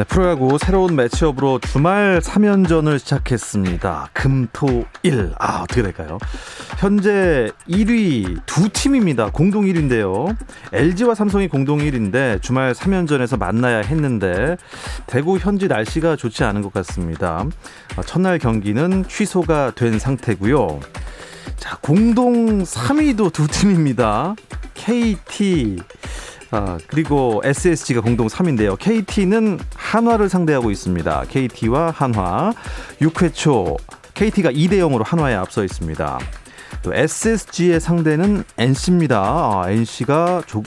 네, 프로야구 새로운 매치업으로 주말 3연전을 시작했습니다. 금, 토, 일. 아, 어떻게 될까요? 현재 1위 두 팀입니다. 공동 1위인데요. LG와 삼성이 공동 1위인데 주말 3연전에서 만나야 했는데 대구 현지 날씨가 좋지 않은 것 같습니다. 아, 첫날 경기는 취소가 된 상태고요. 자, 공동 3위도 두 팀입니다. KT 아, 그리고 SSG가 공동 3위인데요. KT는 한화를 상대하고 있습니다. KT와 한화 6회 초 KT가 2대 0으로 한화에 앞서 있습니다. 또 SSG의 상대는 NC입니다. 아, NC가 조,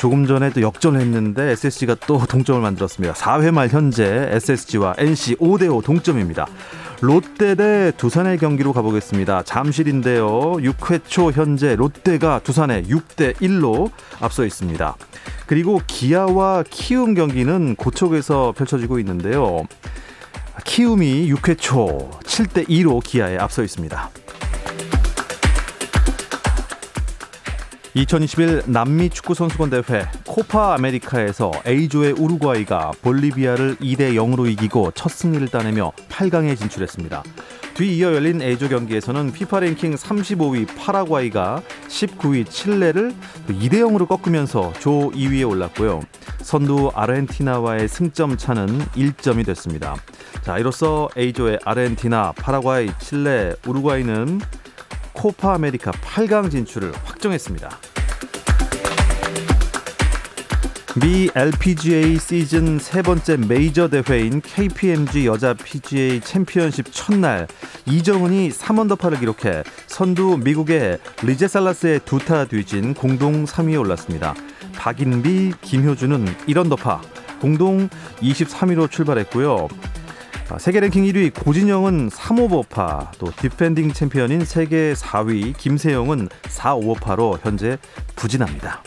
조금 전에 또 역전을 했는데 SSG가 또 동점을 만들었습니다. 4회 말 현재 SSG와 NC 5대 5 동점입니다. 롯데 대 두산의 경기로 가보겠습니다. 잠실인데요. 6회 초 현재 롯데가 두산에 6대 1로 앞서 있습니다. 그리고 기아와 키움 경기는 고척에서 펼쳐지고 있는데요. 키움이 6회 초 7대 2로 기아에 앞서 있습니다. 2021 남미 축구 선수권 대회 코파 아메리카에서 A조의 우루과이가 볼리비아를 2대 0으로 이기고 첫 승리를 따내며 8강에 진출했습니다. 뒤이어 열린 A조 경기에서는 피파 랭킹 35위 파라과이가 19위 칠레를 2대 0으로 꺾으면서 조 2위에 올랐고요. 선두 아르헨티나와의 승점 차는 1점이 됐습니다. 자, 이로써 A조의 아르헨티나, 파라과이, 칠레, 우루과이는 코파 아메리카 8강 진출을 확정했습니다. 미 LPGA 시즌 세 번째 메이저 대회인 KPMG 여자 PGA 챔피언십 첫날 이정은이 3언더파를 기록해 선두 미국의 리제 살라스의 두 타 뒤진 공동 3위에 올랐습니다. 박인비, 김효주는 1언더파 공동 23위로 출발했고요. 아, 세계 랭킹 1위 고진영은 3오버파, 또 디펜딩 챔피언인 세계 4위 김세영은 4오버파로 현재 부진합니다.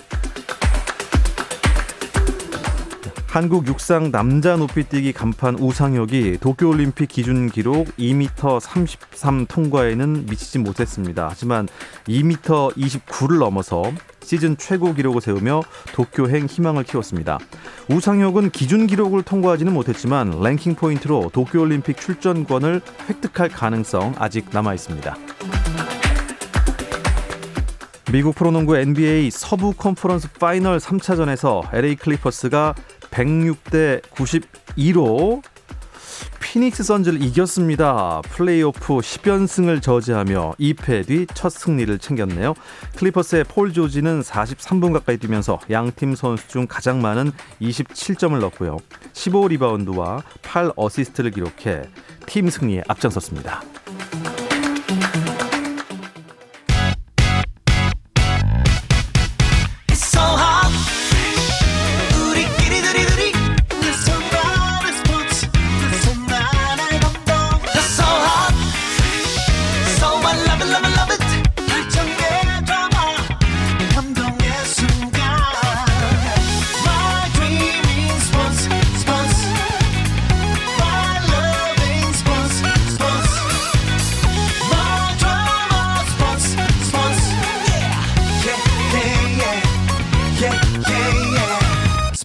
한국 육상 남자 높이뛰기 간판 우상혁이 도쿄올림픽 기준 기록 2m 33 통과에는 미치지 못했습니다. 하지만 2m 29를 넘어서 시즌 최고 기록을 세우며 도쿄행 희망을 키웠습니다. 우상혁은 기준 기록을 통과하지는 못했지만 랭킹 포인트로 도쿄올림픽 출전권을 획득할 가능성 아직 남아 있습니다. 미국 프로농구 NBA 서부 컨퍼런스 파이널 3차전에서 LA 클리퍼스가 106대 92로 피닉스 선즈를 이겼습니다. 플레이오프 10연승을 저지하며 2패 뒤 첫 승리를 챙겼네요. 클리퍼스의 폴 조지는 43분 가까이 뛰면서 양팀 선수 중 가장 많은 27점을 넣고요. 15리바운드와 8어시스트를 기록해 팀 승리에 앞장섰습니다.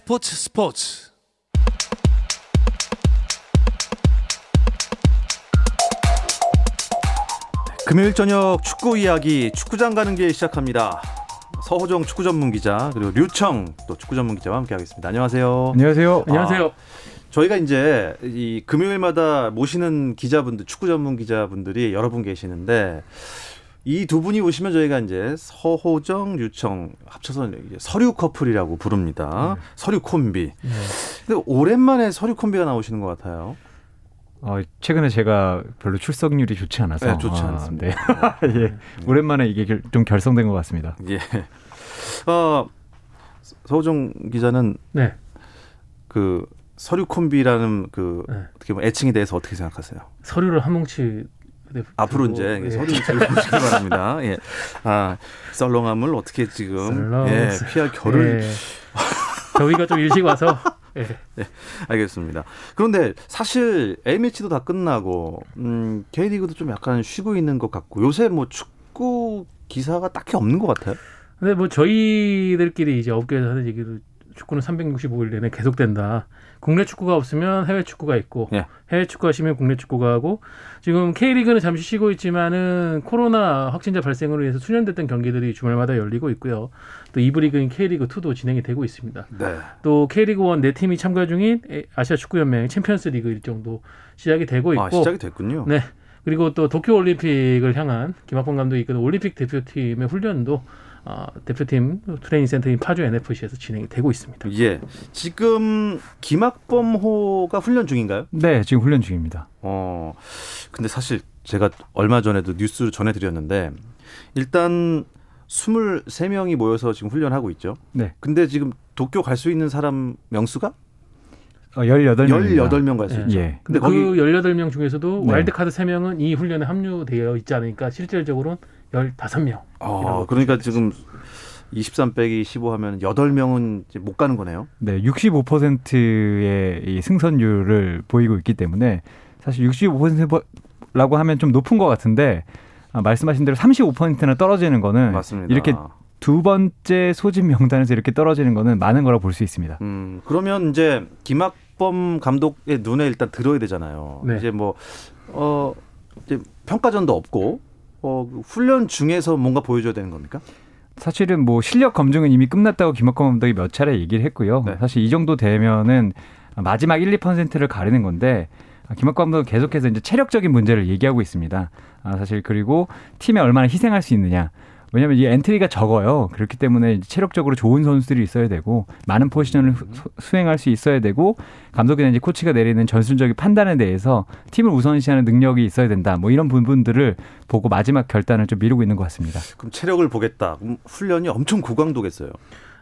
스포츠 스포츠 금요일 저녁 축구 이야기 축구장 가는 길 시작합니다. 서호정 축구 전문 기자 그리고 류청 또 축구 전문 기자와 함께하겠습니다. 안녕하세요. 안녕하세요. 안녕하세요. 아, 저희가 이제 이 금요일마다 모시는 기자분들 축구 전문 기자분들이 여러 분 계시는데 이 두 분이 오시면 저희가 이제 서호정, 류청 합쳐서 서류 커플이라고 부릅니다. 네. 서류 콤비. 네. 근데 오랜만에 서류 콤비가 나오시는 것 같아요. 어, 최근에 제가 별로 출석률이 좋지 않아서 네, 좋지 않습니다. 아, 네. 예. 오랜만에 이게 결, 좀 결성된 것 같습니다. 예. 어, 서우정 기자는 네. 그 서류 콤비라는 그 네. 어떻게 보면 애칭에 대해서 어떻게 생각하세요? 서류를 한 뭉치 네, 앞으로 이제 예. 서류 들어보시기 바랍니다. 예. 아, 썰렁함을 어떻게 지금 썰렁. 예, 피할 결을 예. 더위가 좀 일찍 와서 예. 알겠습니다. 그런데 사실 A매치도 다 끝나고 음, K리그도 좀 약간 쉬고 있는 것 같고 요새 뭐 축구 기사가 딱히 없는 것 같아요. 근데 뭐 저희들끼리 이제 업계에서 하는 얘기도 축구는 365일 내내 계속된다. 국내 축구가 없으면 해외 축구가 있고 예. 해외 축구가 쉬면 국내 축구가 하고 지금 K리그는 잠시 쉬고 있지만은 코로나 확진자 발생으로 인해서 순연됐던 경기들이 주말마다 열리고 있고요. 또 2부 리그인 K리그 2도 진행이 되고 있습니다. 네. 또 K리그 1 네 팀이 참가 중인 아시아 축구 연맹 챔피언스 리그 일정도 시작이 되고 있고 아, 시작이 됐군요. 네. 그리고 또 도쿄 올림픽을 향한 김학범 감독이 이끄는 올림픽 대표팀의 훈련도 어, 대표팀 트레이닝 센터인 파주 NFC에서 진행이 되고 있습니다. 예. 지금 김학범호가 훈련 중인가요? 네, 지금 훈련 중입니다. 어. 근데 사실 제가 얼마 전에도 뉴스를 전해 드렸는데 일단 23명이 모여서 지금 훈련하고 있죠. 네. 근데 지금 도쿄 갈 수 있는 사람 명수가 어, 18명. 18명 갈수 예. 있죠. 예. 근데 근데 그 18명 중에서도 네. 와일드카드 3명은 이 훈련에 합류되어 있지 않으니까 실질적으로는 15명. 아, 그러니까 지금 23 빼기 15 하면 8명은 이제 못 가는 거네요. 네, 65%의 이 승선율을 보이고 있기 때문에 사실 65%라고 하면 좀 높은 것 같은데 아, 말씀하신 대로 35%나 떨어지는 거는 맞습니다. 이렇게 두 번째 소집 명단에서 이렇게 떨어지는 거는 많은 거라고 볼수 있습니다. 음, 그러면 이제 김학범 감독의 눈에 일단 들어야 되잖아요. 네. 이제 뭐 어, 이제 평가전도 없고 어, 훈련 중에서 뭔가 보여줘야 되는 겁니까? 사실은 뭐 실력 검증은 이미 끝났다고 김학범 감독이 몇 차례 얘기를 했고요. 네. 사실 이 정도 되면은 마지막 1, 2%를 가리는 건데 아, 김학범 감독은 계속해서 이제 체력적인 문제를 얘기하고 있습니다. 아, 사실 그리고 팀에 얼마나 희생할 수 있느냐. 왜냐하면 이 엔트리가 적어요. 그렇기 때문에 체력적으로 좋은 선수들이 있어야 되고 많은 포지션을 수- 수행할 수 있어야 되고 감독이나 이제 코치가 내리는 전술적인 판단에 대해서 팀을 우선시하는 능력이 있어야 된다. 뭐 이런 부분들을 보고 마지막 결단을 좀 미루고 있는 것 같습니다. 그럼 체력을 보겠다. 그럼 훈련이 엄청 고강도겠어요.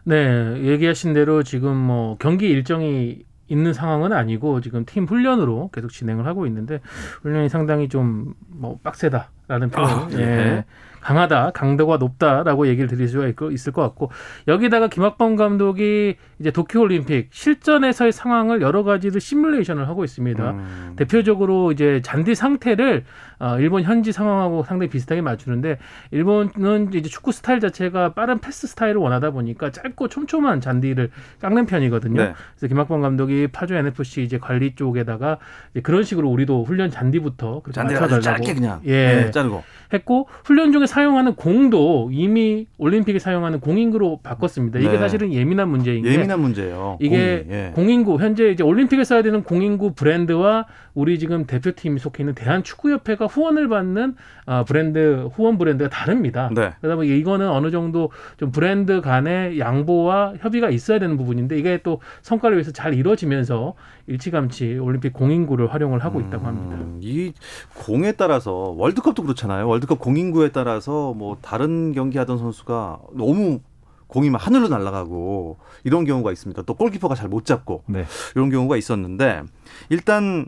네, 얘기하신 대로 지금 뭐 경기 일정이 있는 상황은 아니고 지금 팀 훈련으로 계속 진행을 하고 있는데 훈련이 상당히 좀 뭐 빡세다라는 표현, 아, 예. 예. 강하다, 강도가 높다라고 얘기를 드릴 수가 있- 있을 것 같고 여기다가 김학범 감독이 이제 도쿄올림픽 실전에서의 상황을 여러 가지로 시뮬레이션을 하고 있습니다. 음. 대표적으로 이제 잔디 상태를 어, 일본 현지 상황하고 상당히 비슷하게 맞추는데 일본은 이제 축구 스타일 자체가 빠른 패스 스타일을 원하다 보니까 짧고 촘촘한 잔디를 깎는 편이거든요. 네. 그래서 김학범 감독이 파주 NFC 이제 관리 쪽에다가 이제 그런 식으로 우리도 훈련 잔디부터 그렇게 잔디를 아주 짧게 그냥 예. 네, 자르고. 했고 훈련 중에 사용하는 공도 이미 올림픽에 사용하는 공인구로 바꿨습니다. 이게 네. 사실은 예민한 문제인 게 예민한 문제예요. 이게 공이. 예. 공인구 현재 이제 올림픽에 써야 되는 공인구 브랜드와 우리 지금 대표팀이 속해 있는 대한축구협회가 후원을 받는 아, 브랜드 후원 브랜드가 다릅니다. 네. 그러다 보니 이거는 어느 정도 좀 브랜드 간의 양보와 협의가 있어야 되는 부분인데 이게 또 성과를 위해서 잘 이루어지면서 일찌감치 올림픽 공인구를 활용을 하고 있다고 합니다. 음, 이 공에 따라서 월드컵도 그렇잖아요. 월드컵 공인구에 따라 서 뭐 다른 경기 하던 선수가 너무 공이 막 하늘로 날아가고 이런 경우가 있습니다. 또 골키퍼가 잘 못 잡고 네. 이런 경우가 있었는데 일단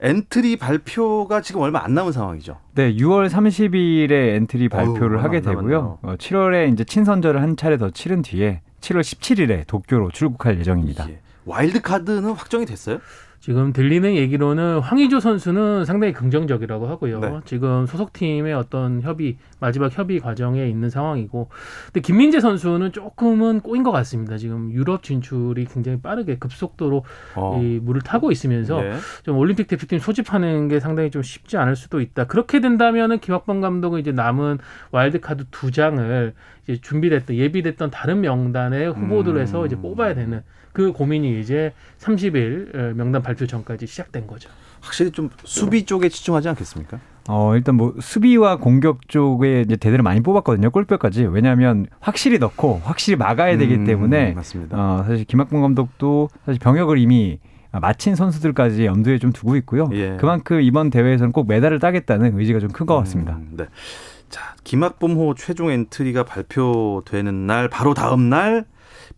엔트리 발표가 지금 얼마 안 남은 상황이죠. 네, 6월 30일에 엔트리 발표를 어우, 하게 되고요. 어, 7월에 이제 친선전을 한 차례 더 치른 뒤에 7월 17일에 도쿄로 출국할 예정입니다. 예. 와일드 카드는 확정이 됐어요? 지금 들리는 얘기로는 황의조 선수는 상당히 긍정적이라고 하고요. 네. 지금 소속팀의 어떤 협의 마지막 협의 과정에 있는 상황이고, 근데 김민재 선수는 조금은 꼬인 것 같습니다. 지금 유럽 진출이 굉장히 빠르게 급속도로 어. 이 물을 타고 있으면서 예. 좀 올림픽 대표팀 소집하는 게 상당히 좀 쉽지 않을 수도 있다. 그렇게 된다면은 김학범 감독은 이제 남은 와일드카드 두 장을 이제 준비됐던 예비됐던 다른 명단의 후보들로 해서 음. 이제 뽑아야 되는 그 고민이 이제 30일 명단 발표 전까지 시작된 거죠. 확실히 좀 수비 쪽에 치중하지 않겠습니까? 어, 일단 뭐 수비와 공격 쪽에 이제 대대를 많이 뽑았거든요. 골뼈까지. 왜냐하면 확실히 넣고 확실히 막아야 되기 음, 때문에 맞습니다. 어, 사실 김학봉 감독도 사실 병역을 이미 마친 선수들까지 염두에 좀 두고 있고요. 예. 그만큼 이번 대회에서는 꼭 메달을 따겠다는 의지가 좀 큰 것 같습니다. 음, 네. 자, 김학범호 최종 엔트리가 발표되는 날 바로 다음 날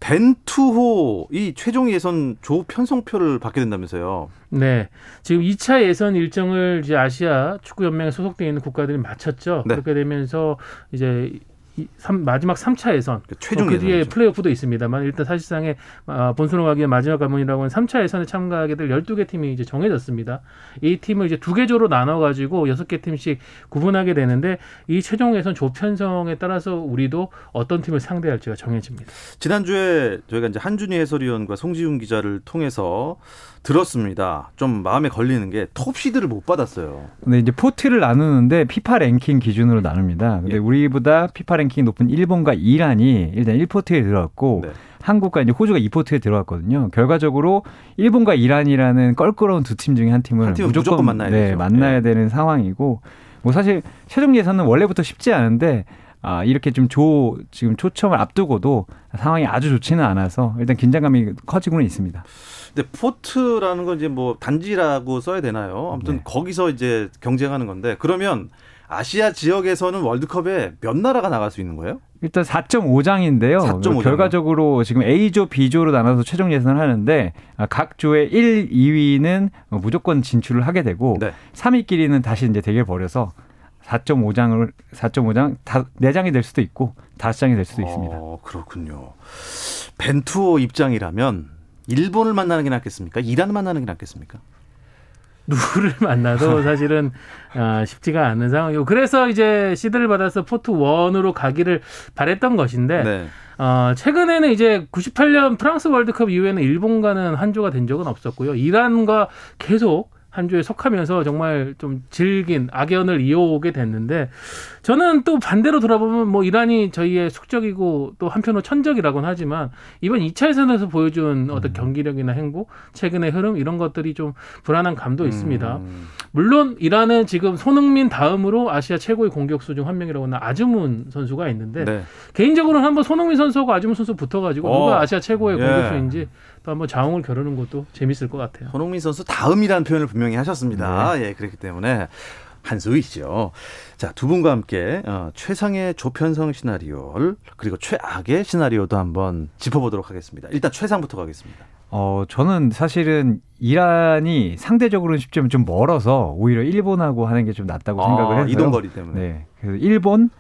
벤투호 이 최종 예선 조 편성표를 받게 된다면서요. 네. 지금 2차 예선 일정을 이제 아시아 축구 연맹에 소속되어 있는 국가들이 마쳤죠. 네. 그렇게 되면서 이제 이 삼- 마지막 3차 예선 그 최종 그 뒤에 예선이죠. 플레이오프도 있습니다만 일단 사실상의 아, 본선으로 가기 위한 마지막 관문이라고 하는 3차 예선에 참가하게 될 12개 팀이 이제 정해졌습니다. 이 팀을 이제 두 개 조로 나눠 가지고 6개 팀씩 구분하게 되는데 이 최종 예선 조 편성에 따라서 우리도 어떤 팀을 상대할지가 정해집니다. 지난주에 저희가 이제 한준희 해설위원과 송지훈 기자를 통해서 들었습니다. 좀 마음에 걸리는 게 톱시드를 못 받았어요. 근데 이제 포트를 나누는데 피파 랭킹 기준으로 나눕니다. 근데 예. 우리보다 피파 랭킹 이 높은 일본과 이란이 일단 1포트에 들어갔고 네. 한국과 이제 호주가 2포트에 들어갔거든요. 결과적으로 일본과 이란이라는 껄끄러운 두 팀 중에 한 팀을 한 팀은 무조건 만나야 네. 만나야 예. 되는 상황이고 뭐 사실 최종 예선은 원래부터 쉽지 않은데 아, 이렇게 좀 조, 지금 초점을 앞두고도 상황이 아주 좋지는 않아서 일단 긴장감이 커지고는 있습니다. 근데 포트라는 건 이제 뭐 단지라고 써야 되나요? 아무튼 네. 거기서 이제 경쟁하는 건데 그러면 아시아 지역에서는 월드컵에 몇 나라가 나갈 수 있는 거예요? 일단 4.5장인데요. 4.5 장이요? 결과적으로 지금 A조, B조로 나눠서 최종 예선을 하는데 아, 각 조의 1, 2위는 무조건 진출을 하게 되고 네. 3위끼리는 다시 이제 대결 벌여서 4.5장을 4.5장 다 4장이 될 수도 있고 5장이 될 수도 있습니다. 어, 그렇군요. 벤투호 입장이라면 일본을 만나는 게 낫겠습니까? 이란을 만나는 게 낫겠습니까? 누구를 만나도 사실은 아, 쉽지가 않은 상황이고 그래서 이제 시드를 받아서 포트 1으로 가기를 바랬던 것인데 네. 어, 최근에는 이제 98년 프랑스 월드컵 이후에는 일본과는 한조가 된 적은 없었고요. 이란과 계속 한조에 속하면서 정말 좀 질긴 악연을 이어오게 됐는데 저는 또 반대로 돌아보면 뭐 이란이 저희의 숙적이고 또 한편으로 천적이라고는 하지만 이번 2차 예선에서 보여준 어떤 경기력이나 행보, 최근의 흐름 이런 것들이 좀 불안한 감도 있습니다. 음, 물론 이란은 지금 손흥민 다음으로 아시아 최고의 공격수 중 한 명이라고 하는 아즈문 선수가 있는데 네. 개인적으로는 한번 손흥민 선수하고 아즈문 선수 붙어가지고 어, 누가 아시아 최고의 예. 공격수인지 또 한번 자웅을 겨루는 것도 재밌을 것 같아요. 손흥민 선수 다음이라는 표현을 분명히 하셨습니다. 네. 예, 그렇기 때문에 한수이죠. 자, 두 분과 함께 어, 최상의 조편성 시나리오를 그리고 최악의 시나리오도 한번 짚어보도록 하겠습니다. 일단 최상부터 가겠습니다. 어, 저는 사실은 이란이 상대적으로는 쉽지만 좀 멀어서 오히려 일본하고 하는 게 좀 낫다고 생각을 해서요. 아, 이동거리 때문에. 네. 그래서 일본,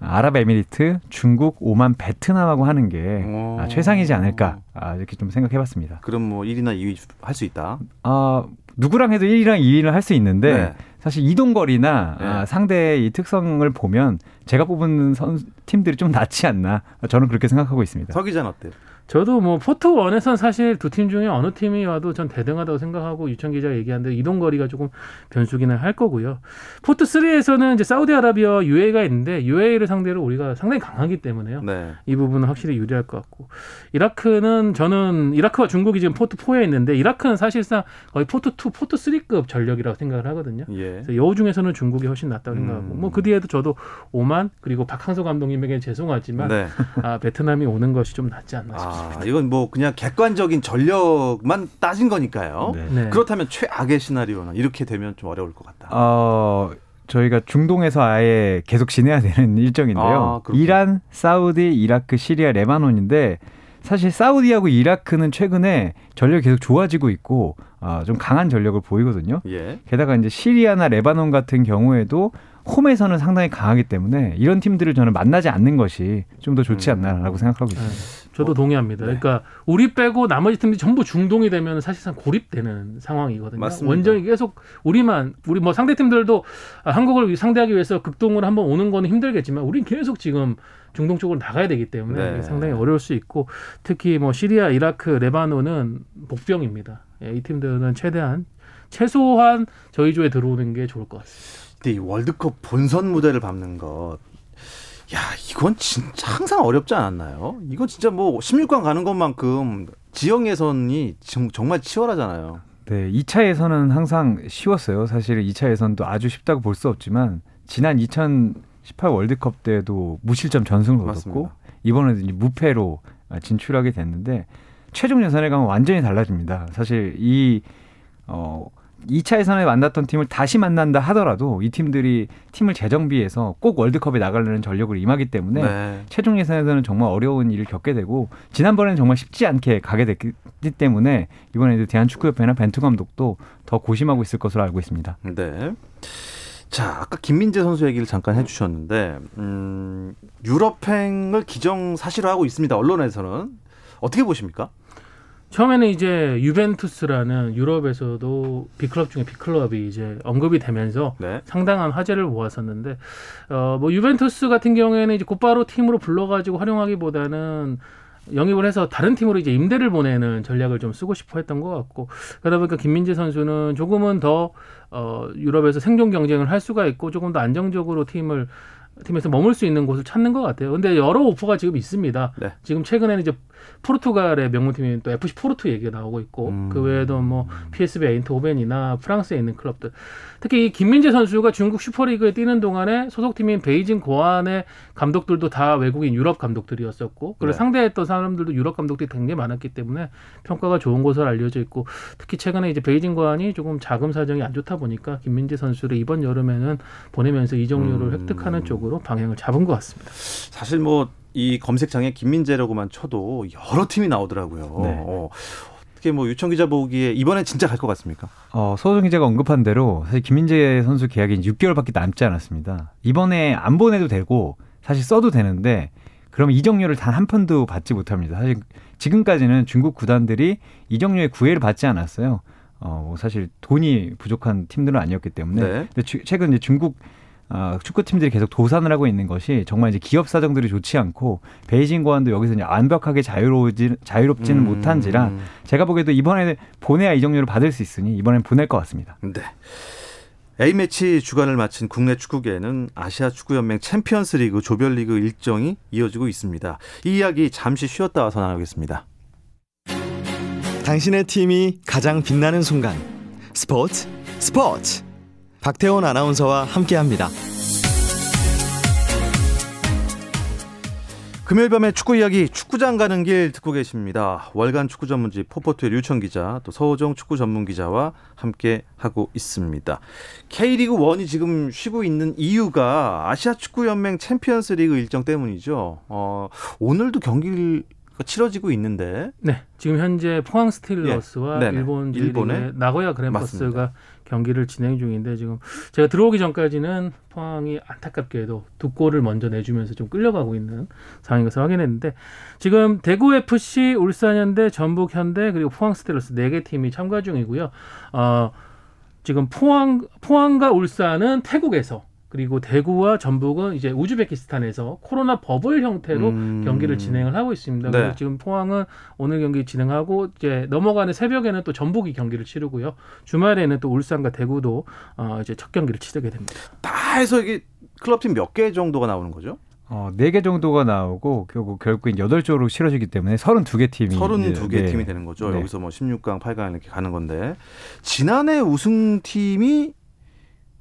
아랍에미리트, 중국, 오만, 베트남하고 하는 게 오. 아, 최상이지 않을까 아, 이렇게 좀 생각해봤습니다. 그럼 뭐 1위나 2위 할 수 있다. 아, 누구랑 해도 1위랑 2위를 할 수 있는데 네. 사실 이동 거리나 네. 아, 상대의 이 특성을 보면 제가 뽑은 선, 팀들이 좀 낫지 않나 저는 그렇게 생각하고 있습니다. 서 기자는 어때요? 저도 뭐 포트 one에선 사실 두 팀 중에 어느 팀이 와도 전 대등하다고 생각하고 유천 기자가 얘기하는데 이동 거리가 조금 변수기는 할 거고요. 포트 3에서는 이제 사우디아라비아와 UAE가 있는데 UAE를 상대로 우리가 상당히 강하기 때문에요. 네. 이 부분은 확실히 유리할 것 같고 이라크는 저는 이라크와 중국이 지금 포트 4에 있는데 이라크는 사실상 거의 포트 2, 포트 3급 전력이라고 생각을 하거든요. 예. 그래서 여우 중에서는 중국이 훨씬 낫다고 생각하고 음. 뭐그 뒤에도 저도 오만 그리고 박항서 감독님에게 죄송하지만 네. 아, 베트남이 오는 것이 좀 낫지 않나 싶습니다. 아, 이건 뭐 그냥 객관적인 전력만 따진 거니까요. 네. 네. 그렇다면 최악의 시나리오는 이렇게 되면 좀 어려울 것 같다. 어, 저희가 중동에서 아예 계속 지내야 되는 일정인데요. 아. 이란, 사우디, 이라크, 시리아, 레바논인데 사실 사우디하고 이라크는 최근에 전력이 계속 좋아지고 있고 아, 좀 강한 전력을 보이거든요. 예. 게다가 이제 시리아나 레바논 같은 경우에도 홈에서는 상당히 강하기 때문에 이런 팀들을 저는 만나지 않는 것이 좀 더 좋지 음. 않나라고 생각하고 있습니다. 네, 저도 동의합니다. 네. 그러니까 우리 빼고 나머지 팀들이 전부 중동이 되면 사실상 고립되는 상황이거든요. 맞습니다. 원정이 계속 우리만 우리 뭐 상대 팀들도 아, 한국을 상대하기 위해서 극동으로 한번 오는 거는 힘들겠지만 우린 계속 지금 중동 쪽으로 나가야 되기 때문에 네. 상당히 어려울 수 있고 특히 뭐 시리아, 이라크, 레바논은 복병입니다. 예, 이 팀들은 최대한 최소한 저희 조에 들어오는 게 좋을 것 같습니다. 근데 이 월드컵 본선 무대를 밟는 것. 야, 이건 진짜 항상 어렵지 않았나요? 이건 진짜 뭐 16강 가는 것만큼 지역 예선이 정- 정말 치열하잖아요. 네, 2차 예선은 항상 쉬웠어요. 사실 2차 예선도 아주 쉽다고 볼 수 없지만 지난 2018 월드컵 때도 무실점 전승을 얻었고 맞습니다. 이번에도 이제 무패로 진출하게 됐는데 최종 예선에 가면 완전히 달라집니다. 사실 이 어, 2차 예선에 만났던 팀을 다시 만난다 하더라도 이 팀들이 팀을 재정비해서 꼭 월드컵에 나가려는 전력을 임하기 때문에 네. 최종 예선에서는 정말 어려운 일을 겪게 되고 지난번에는 정말 쉽지 않게 가게 됐기 때문에 이번에도 대한축구협회나 벤투 감독도 더 고심하고 있을 것으로 알고 있습니다. 네. 자, 아까 김민재 선수 얘기를 잠깐 해주셨는데 음, 유럽행을 기정 사실화하고 있습니다. 언론에서는 어떻게 보십니까? 처음에는 이제 유벤투스라는 유럽에서도 빅클럽 중에 빅클럽이 이제 언급이 되면서 네. 상당한 화제를 모았었는데 어 뭐 유벤투스 같은 경우에는 이제 곧바로 팀으로 불러 가지고 활용하기보다는 영입을 해서 다른 팀으로 이제 임대를 보내는 전략을 좀 쓰고 싶어 했던 것 같고 그러다 보니까 김민재 선수는 조금은 더 어, 유럽에서 생존 경쟁을 할 수가 있고 조금 더 안정적으로 팀을 팀에서 머물 수 있는 곳을 찾는 것 같아요. 근데 여러 오퍼가 지금 있습니다. 네. 지금 최근에는 이제 포르투갈의 명문팀인 또 FC 포르투 얘기가 나오고 있고 음. 그 외에도 뭐 PSV 에인트호벤이나 프랑스에 있는 클럽들 특히 이 김민재 선수가 중국 슈퍼리그에 뛰는 동안에 소속팀인 베이징 궈안의 감독들도 다 외국인 유럽 감독들이었었고 그리고 네. 상대했던 사람들도 유럽 감독들이 굉장히 많았기 때문에 평가가 좋은 것으로 알려져 있고 특히 최근에 이제 베이징 궈안이 조금 자금 사정이 안 좋다 보니까 김민재 선수를 이번 여름에는 보내면서 이적료를 음. 획득하는 쪽으로 방향을 잡은 것 같습니다. 사실 뭐 이 검색창에 김민재라고만 쳐도 여러 팀이 나오더라고요. 네. 어, 어떻게 뭐 유청 기자 보기에 이번에 진짜 갈 것 같습니까? 어, 소정 기자가 언급한 대로 사실 김민재 선수 계약이 이제 6개월밖에 남지 않았습니다. 이번에 안 보내도 되고 사실 써도 되는데 그럼 이적료를 단 한 푼도 받지 못합니다. 사실 지금까지는 중국 구단들이 이적료의 구애를 받지 않았어요. 어, 뭐 사실 돈이 부족한 팀들은 아니었기 때문에. 네. 근데 주- 최근 이제 중국 아, 축구팀들이 계속 도산을 하고 있는 것이 정말 이제 기업 사정들이 좋지 않고 베이징 고안도 여기서 이제 완벽하게 자유로우지, 자유롭지는 음. 못한지라 제가 보기에도 이번에 보내야 이적료를 받을 수 있으니 이번엔 보낼 것 같습니다. 네. A매치 주간을 마친 국내 축구계에는 아시아 축구연맹 챔피언스리그 조별리그 일정이 이어지고 있습니다. 이 이야기 잠시 쉬었다 와서 나누겠습니다. 당신의 팀이 가장 빛나는 순간 스포츠 스포츠 박태원 아나운서와 함께합니다. 금요일 밤의 축구 이야기 축구장 가는 길 듣고 계십니다. 월간 축구 전문지 포포투의 류청 기자 또 서호정 축구 전문 기자와 함께 하고 있습니다. K리그 1이 지금 쉬고 있는 이유가 아시아 축구 연맹 챔피언스 리그 일정 때문이죠. 어, 오늘도 경기가 치러지고 있는데 네, 지금 현재 포항 스틸러스와 예. 일본 일본의 나고야 그랜퍼스가. 경기를 진행 중인데 지금 제가 들어오기 전까지는 포항이 안타깝게도 두 골을 먼저 내주면서 좀 끌려가고 있는 상황인 것을 확인했는데 지금 대구 FC, 울산현대, 전북현대 그리고 포항 스틸러스 네 개 팀이 참가 중이고요. 어, 지금 포항 포항과 울산은 태국에서 그리고 대구와 전북은 이제 우즈베키스탄에서 코로나 버블 형태로 음. 경기를 진행을 하고 있습니다. 네. 지금 포항은 오늘 경기 진행하고 이제 넘어가는 새벽에는 또 전북이 경기를 치르고요. 주말에는 또 울산과 대구도 어 이제 첫 경기를 치르게 됩니다. 다 해서 이게 클럽팀 몇 개 정도가 나오는 거죠? 어, 4개 정도가 나오고 결국 결국엔 8조로 치러지기 때문에 32개 팀이 32개 이제, 네. 팀이 되는 거죠. 네. 여기서 뭐 16강, 8강 이렇게 가는 건데 지난해 우승팀이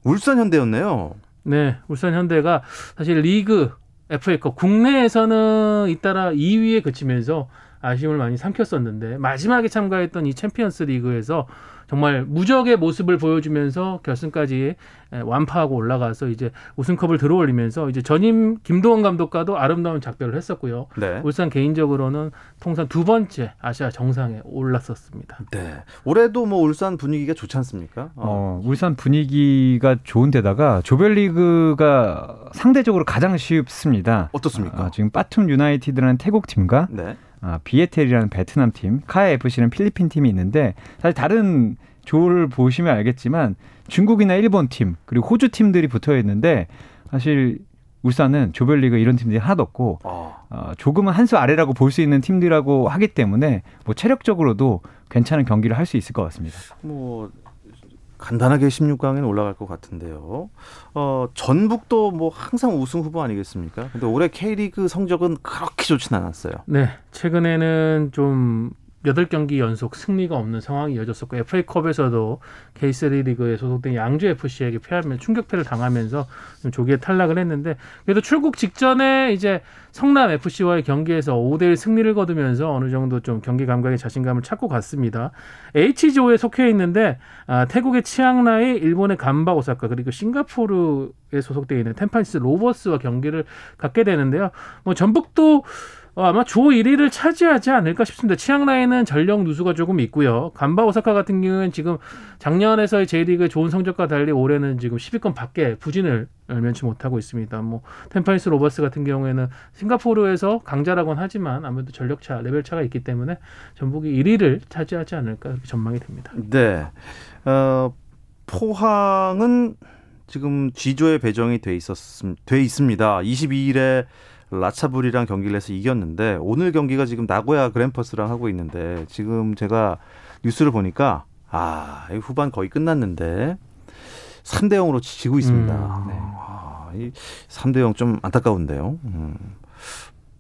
울산 현대였네요. 네, 울산 현대가 사실 리그 FA컵 국내에서는 잇따라 2위에 그치면서 아쉬움을 많이 삼켰었는데 마지막에 참가했던 이 챔피언스 리그에서 정말 무적의 모습을 보여주면서 결승까지 에, 완파하고 올라가서 이제 우승컵을 들어올리면서 이제 전임 김도훈 감독과도 아름다운 작별을 했었고요. 네. 울산 개인적으로는 통산 두 번째 아시아 정상에 올랐었습니다. 네. 올해도 뭐 울산 분위기가 좋지 않습니까? 어. 어, 울산 분위기가 좋은데다가 조별리그가 상대적으로 가장 쉽습니다. 어떻습니까? 아, 지금 빠툼 유나이티드라는 태국 팀과 네. 아, 비에텔이라는 베트남 팀, 카야 FC는 필리핀 팀이 있는데 사실 다른 조를 보시면 알겠지만 중국이나 일본 팀 그리고 호주 팀들이 붙어 있는데 사실 울산은 조별리그 이런 팀들이 하나도 없고 어. 어, 조금은 한 수 아래라고 볼 수 있는 팀들하고 하기 때문에 뭐 체력적으로도 괜찮은 경기를 할 수 있을 것 같습니다. 뭐 간단하게 16강에는 올라갈 것 같은데요. 어, 전북도 뭐 항상 우승 후보 아니겠습니까? 근데 올해 K리그 성적은 그렇게 좋진 않았어요. 네, 최근에는 좀 8경기 연속 승리가 없는 상황이 이어졌었고 FA컵에서도 K3 리그에 소속된 양주 FC에게 패하면 충격패를 당하면서 좀 조기에 탈락을 했는데 그래도 출국 직전에 이제 성남 FC와의 경기에서 5대1 승리를 거두면서 어느 정도 좀 경기 감각에 자신감을 찾고 갔습니다. H조에 속해 있는데 아, 태국의 치앙라이, 일본의 간바 오사카 그리고 싱가포르에 소속되어 있는 템판스 로버스와 경기를 갖게 되는데요. 뭐 전북도 어, 아마 조 1위를 차지하지 않을까 싶습니다. 치앙라이는 전력 누수가 조금 있고요. 간바 오사카 같은 경우는 지금 작년에서의 J리그 좋은 성적과 달리 올해는 지금 10위권 밖에 부진을 면치 못하고 있습니다. 뭐 탬피니스 로버스 같은 경우에는 싱가포르에서 강자라고는 하지만 아무래도 전력차, 레벨 차가 있기 때문에 전북이 1위를 차지하지 않을까 전망이 됩니다. 네. 어, 포항은 지금 G조에 배정이 돼 있었 돼 있습니다. 22일에 라차부리랑 경기를 해서 이겼는데 오늘 경기가 지금 나고야 그랜퍼스랑 하고 있는데 지금 제가 뉴스를 보니까 아, 후반 거의 끝났는데 3대 0으로 지고 있습니다. 음, 네. 아, 이 3대 0 좀 안타까운데요. 음.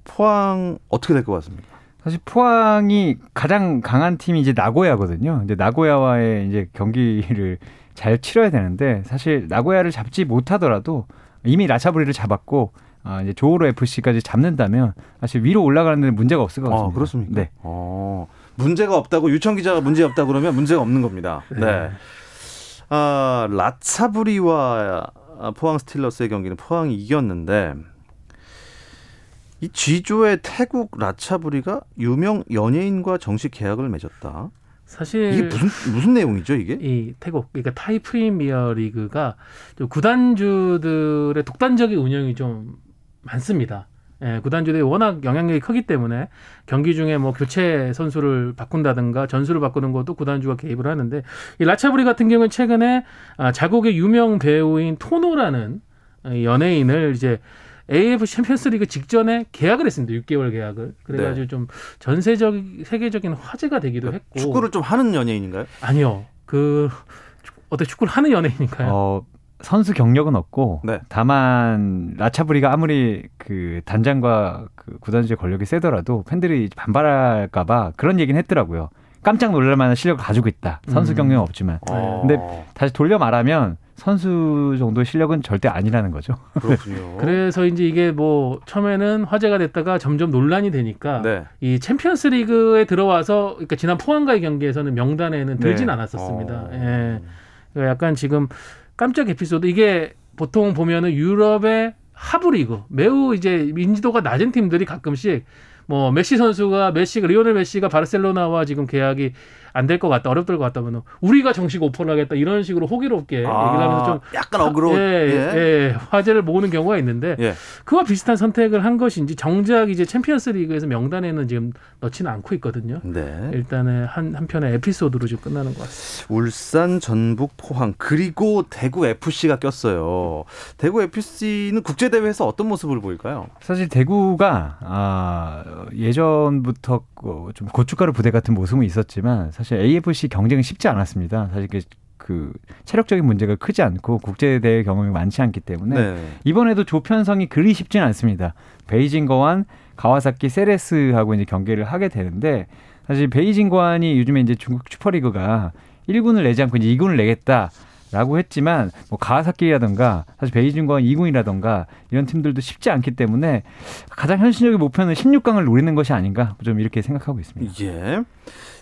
포항 어떻게 될 것 같습니까? 사실 포항이 가장 강한 팀이 이제 나고야거든요. 근데 나고야와의 이제 경기를 잘 치러야 되는데 사실 나고야를 잡지 못하더라도 이미 라차브리를 잡았고 아, 이제 조우로 FC까지 잡는다면 사실 위로 올라가는 데는 문제가 없을 것 아, 같습니다. 아, 그렇습니까? 네. 어, 문제가 없다고 류청 기자가 문제 없다 그러면 문제가 없는 겁니다. 네. 네. 아, 라차부리와 포항 스틸러스의 경기는 포항이 이겼는데 이 G조의 태국 라차부리가 유명 연예인과 정식 계약을 맺었다. 사실 이게 무슨 무슨 내용이죠 이게? 이 태국 그러니까 타이 프리미어 리그가 구단주들의 독단적인 운영이 좀 많습니다. 예, 구단주들이 워낙 영향력이 크기 때문에 경기 중에 뭐 교체 선수를 바꾼다든가 전술을 바꾸는 것도 구단주가 개입을 하는데 이 라차브리 같은 경우는 최근에 아, 자국의 유명 배우인 토노라는 연예인을 이제 AF 챔피언스리그 직전에 계약을 했습니다. 6개월 계약을. 그래가지고 네. 좀 전세적 세계적인 화제가 되기도 그러니까 했고. 축구를 좀 하는 연예인인가요? 아니요. 그 어떻게 축구를 하는 연예인인가요? 어, 선수 경력은 없고 네. 다만 라차부리가 아무리 그 단장과 그 구단주의 권력이 세더라도 팬들이 반발할까봐 그런 얘기는 했더라고요. 깜짝 놀랄 만한 실력을 가지고 있다. 선수 음. 경력 없지만. 어. 근데 다시 돌려 말하면 선수 정도의 실력은 절대 아니라는 거죠. 그렇군요. 그래서 이제 이게 뭐 처음에는 화제가 됐다가 점점 논란이 되니까 네. 이 챔피언스 리그에 들어와서 그러니까 지난 포항과의 경기에서는 명단에는 들진 네. 않았었습니다. 어. 예. 그러니까 약간 지금 깜짝 에피소드. 이게 보통 보면은 유럽의 하부 리그 매우 이제 인지도가 낮은 팀들이 가끔씩 뭐 메시 선수가 메시가 리오넬 메시가 바르셀로나와 지금 계약이 안 될 것 같다, 어렵을 것 같다 면 우리가 정식 오퍼를 하겠다 이런 식으로 호기롭게 아, 얘기를 하면서 좀 약간 어그로 예, 예. 예, 화제를 모으는 경우가 있는데 예. 그와 비슷한 선택을 한 것인지 정작 이제 챔피언스리그에서 명단에는 지금 넣지는 않고 있거든요. 네. 일단은 한 한편의 에피소드로 지금 끝나는 것 같습니다. 울산, 전북, 포항 그리고 대구 FC가 꼈어요. 대구 FC는 국제 대회에서 어떤 모습을 보일까요? 사실 대구가 아, 예전부터 좀 고춧가루 부대 같은 모습은 있었지만 사실 AFC 경쟁은 쉽지 않았습니다. 사실 그, 그 체력적인 문제가 크지 않고 국제 대회 경험이 많지 않기 때문에 네. 이번에도 조편성이 그리 쉽지는 않습니다. 베이징 거완, 가와사키 세레스하고 이제 경기를 하게 되는데 사실 베이징 거완이 요즘에 이제 중국 슈퍼리그가 1군을 내지 않고 이제 2군을 내겠다. 라고 했지만 뭐 가와사키라든가 사실 베이징과 이군이라든가 이런 팀들도 쉽지 않기 때문에 가장 현실적인 목표는 16강을 노리는 것이 아닌가 좀 이렇게 생각하고 있습니다. 예.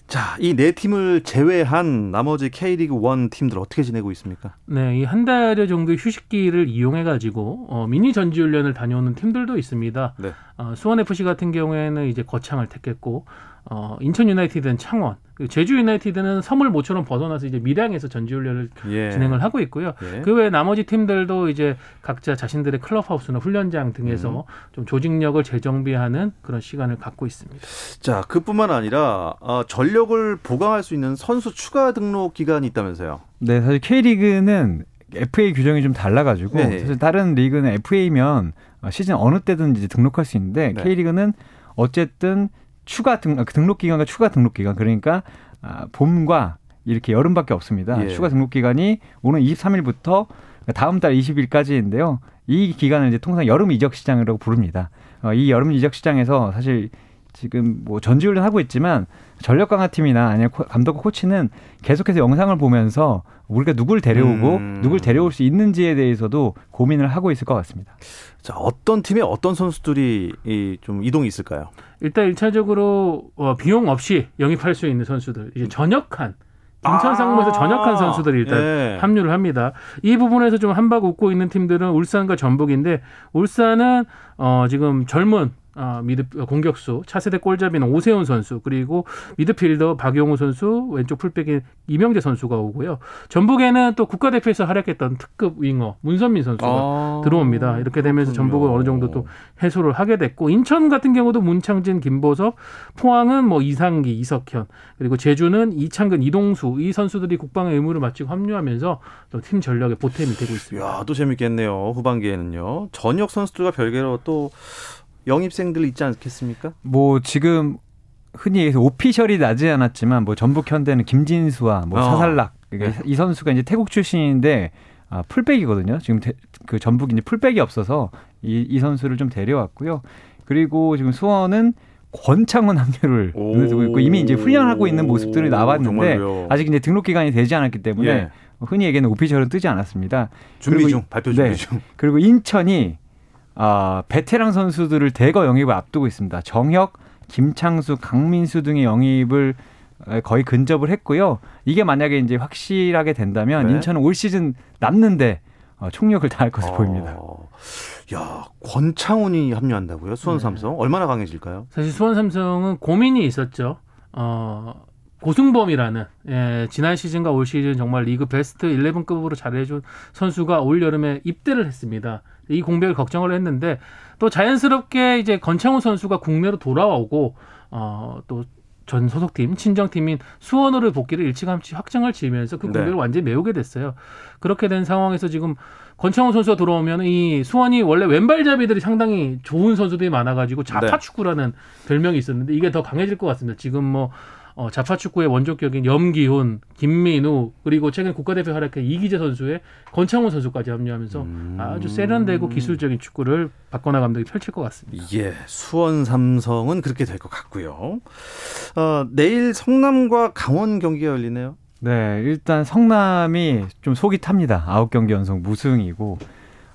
자, 이 네 팀을 제외한 나머지 K리그 1 팀들 어떻게 지내고 있습니까? 네, 이 한 달여 정도의 휴식기를 이용해 가지고 어, 미니 전지 훈련을 다녀오는 팀들도 있습니다. 네. 어, 수원 FC 같은 경우에는 이제 거창을 택했고 어, 인천 유나이티드는 창원, 제주 유나이티드는 섬을 모처럼 벗어나서 이제 밀양에서 전지훈련을 예. 진행을 하고 있고요. 예. 그외 나머지 팀들도 이제 각자 자신들의 클럽하우스나 훈련장 등에서 음. 좀 조직력을 재정비하는 그런 시간을 갖고 있습니다. 자, 그뿐만 아니라 어, 전력 을 보강할 수 있는 선수 추가 등록 기간이 있다면서요? 네, 사실 K리그는 FA 규정이 좀 달라가지고 네. 사실 다른 리그는 FA면 시즌 어느 때든 이제 등록할 수 있는데 네. K리그는 어쨌든 추가 등, 등록 기간과 추가 등록 기간 그러니까 아, 봄과 이렇게 여름밖에 없습니다. 예. 추가 등록 기간이 오는 23일부터 다음 달 20일까지인데요. 이 기간을 이제 통상 여름 이적 시장이라고 부릅니다. 어, 이 여름 이적 시장에서 사실 지금 뭐 전지훈련 하고 있지만 전력 강화 팀이나 아니면 감독 코치는 계속해서 영상을 보면서 우리가 누구를 데려오고 음. 누구를 데려올 수 있는지에 대해서도 고민을 하고 있을 것 같습니다. 자, 어떤 팀에 어떤 선수들이 이, 좀 이동이 있을까요? 일단 일차적으로 어, 비용 없이 영입할 수 있는 선수들 이제 전역한 김천 상무에서 전역한 선수들이 일단 예. 합류를 합니다. 이 부분에서 좀 함박 웃고 있는 팀들은 울산과 전북인데 울산은 어 지금 젊은 어, 미드 공격수 차세대 골잡이는 오세훈 선수 그리고 미드필더 박용우 선수 왼쪽 풀백인 이명재 선수가 오고요. 전북에는 또 국가대표에서 활약했던 특급 윙어 문선민 선수가 아, 들어옵니다. 이렇게 되면서 그렇군요. 전북은 어느 정도 또 해소를 하게 됐고 인천 같은 경우도 문창진, 김보섭, 포항은 뭐 이상기, 이석현 그리고 제주는 이창근, 이동수 이 선수들이 국방의 의무를 마치고 합류하면서 또 팀 전력의 보탬이 되고 있습니다. 야, 또 재밌겠네요. 후반기에는요. 전역 선수들과 별개로 또 영입생들 있지 않겠습니까? 뭐 지금 흔히 얘기해서 오피셜이 나지 않았지만 뭐 전북 현대는 김진수와 뭐 어. 사살락 그러니까 이 선수가 이제 태국 출신인데 아, 풀백이거든요. 지금 태- 그 전북이 이제 풀백이 없어서 이, 이 선수를 좀 데려왔고요. 그리고 지금 수원은 권창훈 합류를 눈에 두고 있고 이미 이제 훈련하고 있는 모습들이 나왔는데. 아직 이제 등록 기간이 되지 않았기 때문에 예. 흔히 얘기하는 오피셜은 뜨지 않았습니다. 준비 중, 이- 발표 준비 네. 중. 그리고 인천이 아, 베테랑 선수들을 대거 영입을 앞두고 있습니다. 정혁, 김창수, 강민수 등의 영입을 에, 거의 근접을 했고요. 이게 만약에 이제 확실하게 된다면 네. 인천은 올 시즌 남는데 어, 총력을 다할 것으로 보입니다. 어, 야, 권창훈이 합류한다고요? 수원 네. 삼성 얼마나 강해질까요? 사실 수원 삼성은 고민이 있었죠. 어, 고승범이라는 예, 지난 시즌과 올 시즌 정말 리그 베스트 11급으로 잘해준 선수가 올 여름에 입대를 했습니다. 이 공백을 걱정을 했는데 또 자연스럽게 이제 건창훈 선수가 국내로 돌아오고 어, 또 전 소속팀 친정팀인 수원으로 복귀를 일찌감치 확정을 지으면서 그 네. 공백을 완전히 메우게 됐어요. 그렇게 된 상황에서 지금 권창훈 선수가 들어오면 이 수원이 원래 왼발잡이들이 상당히 좋은 선수들이 많아가지고 네. 자파 축구라는 별명이 있었는데 이게 더 강해질 것 같습니다. 지금 뭐 어, 자파 축구의 원조격인 염기훈, 김민우 그리고 최근 국가대표 활약한 이기재 선수의 권창훈 선수까지 합류하면서 음. 아주 세련되고 기술적인 축구를 박건하 감독이 펼칠 것 같습니다. 예, 수원 삼성은 그렇게 될 것 같고요. 어, 내일 성남과 강원 경기가 열리네요. 네, 일단 성남이 좀 속이 탑니다. 아홉 경기 연속 무승이고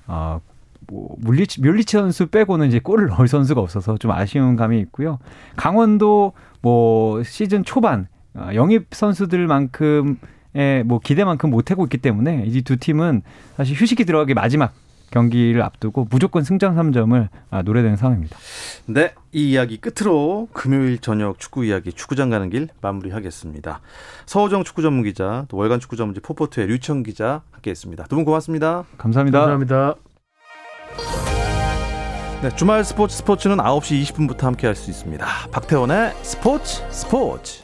어, 뭐 물리치 뮬리치 선수 빼고는 이제 골을 넣을 선수가 없어서 좀 아쉬운 감이 있고요. 강원도 뭐 시즌 초반 어, 영입 선수들만큼의 뭐 기대만큼 못하고 있기 때문에 이 두 팀은 사실 휴식기 들어가기 마지막 경기를 앞두고 무조건 승점 3점을 아, 노려대는 상황입니다. 네, 이 이야기 끝으로 금요일 저녁 축구 이야기 축구장 가는 길 마무리하겠습니다. 서호정 축구 전문 기자, 또 월간 축구 전문지 포포트의 류청 기자 함께했습니다. 두 분 고맙습니다. 감사합니다. 감사합니다. 네, 주말 스포츠 스포츠는 9시 20분부터 함께 할 수 있습니다. 박태원의 스포츠 스포츠.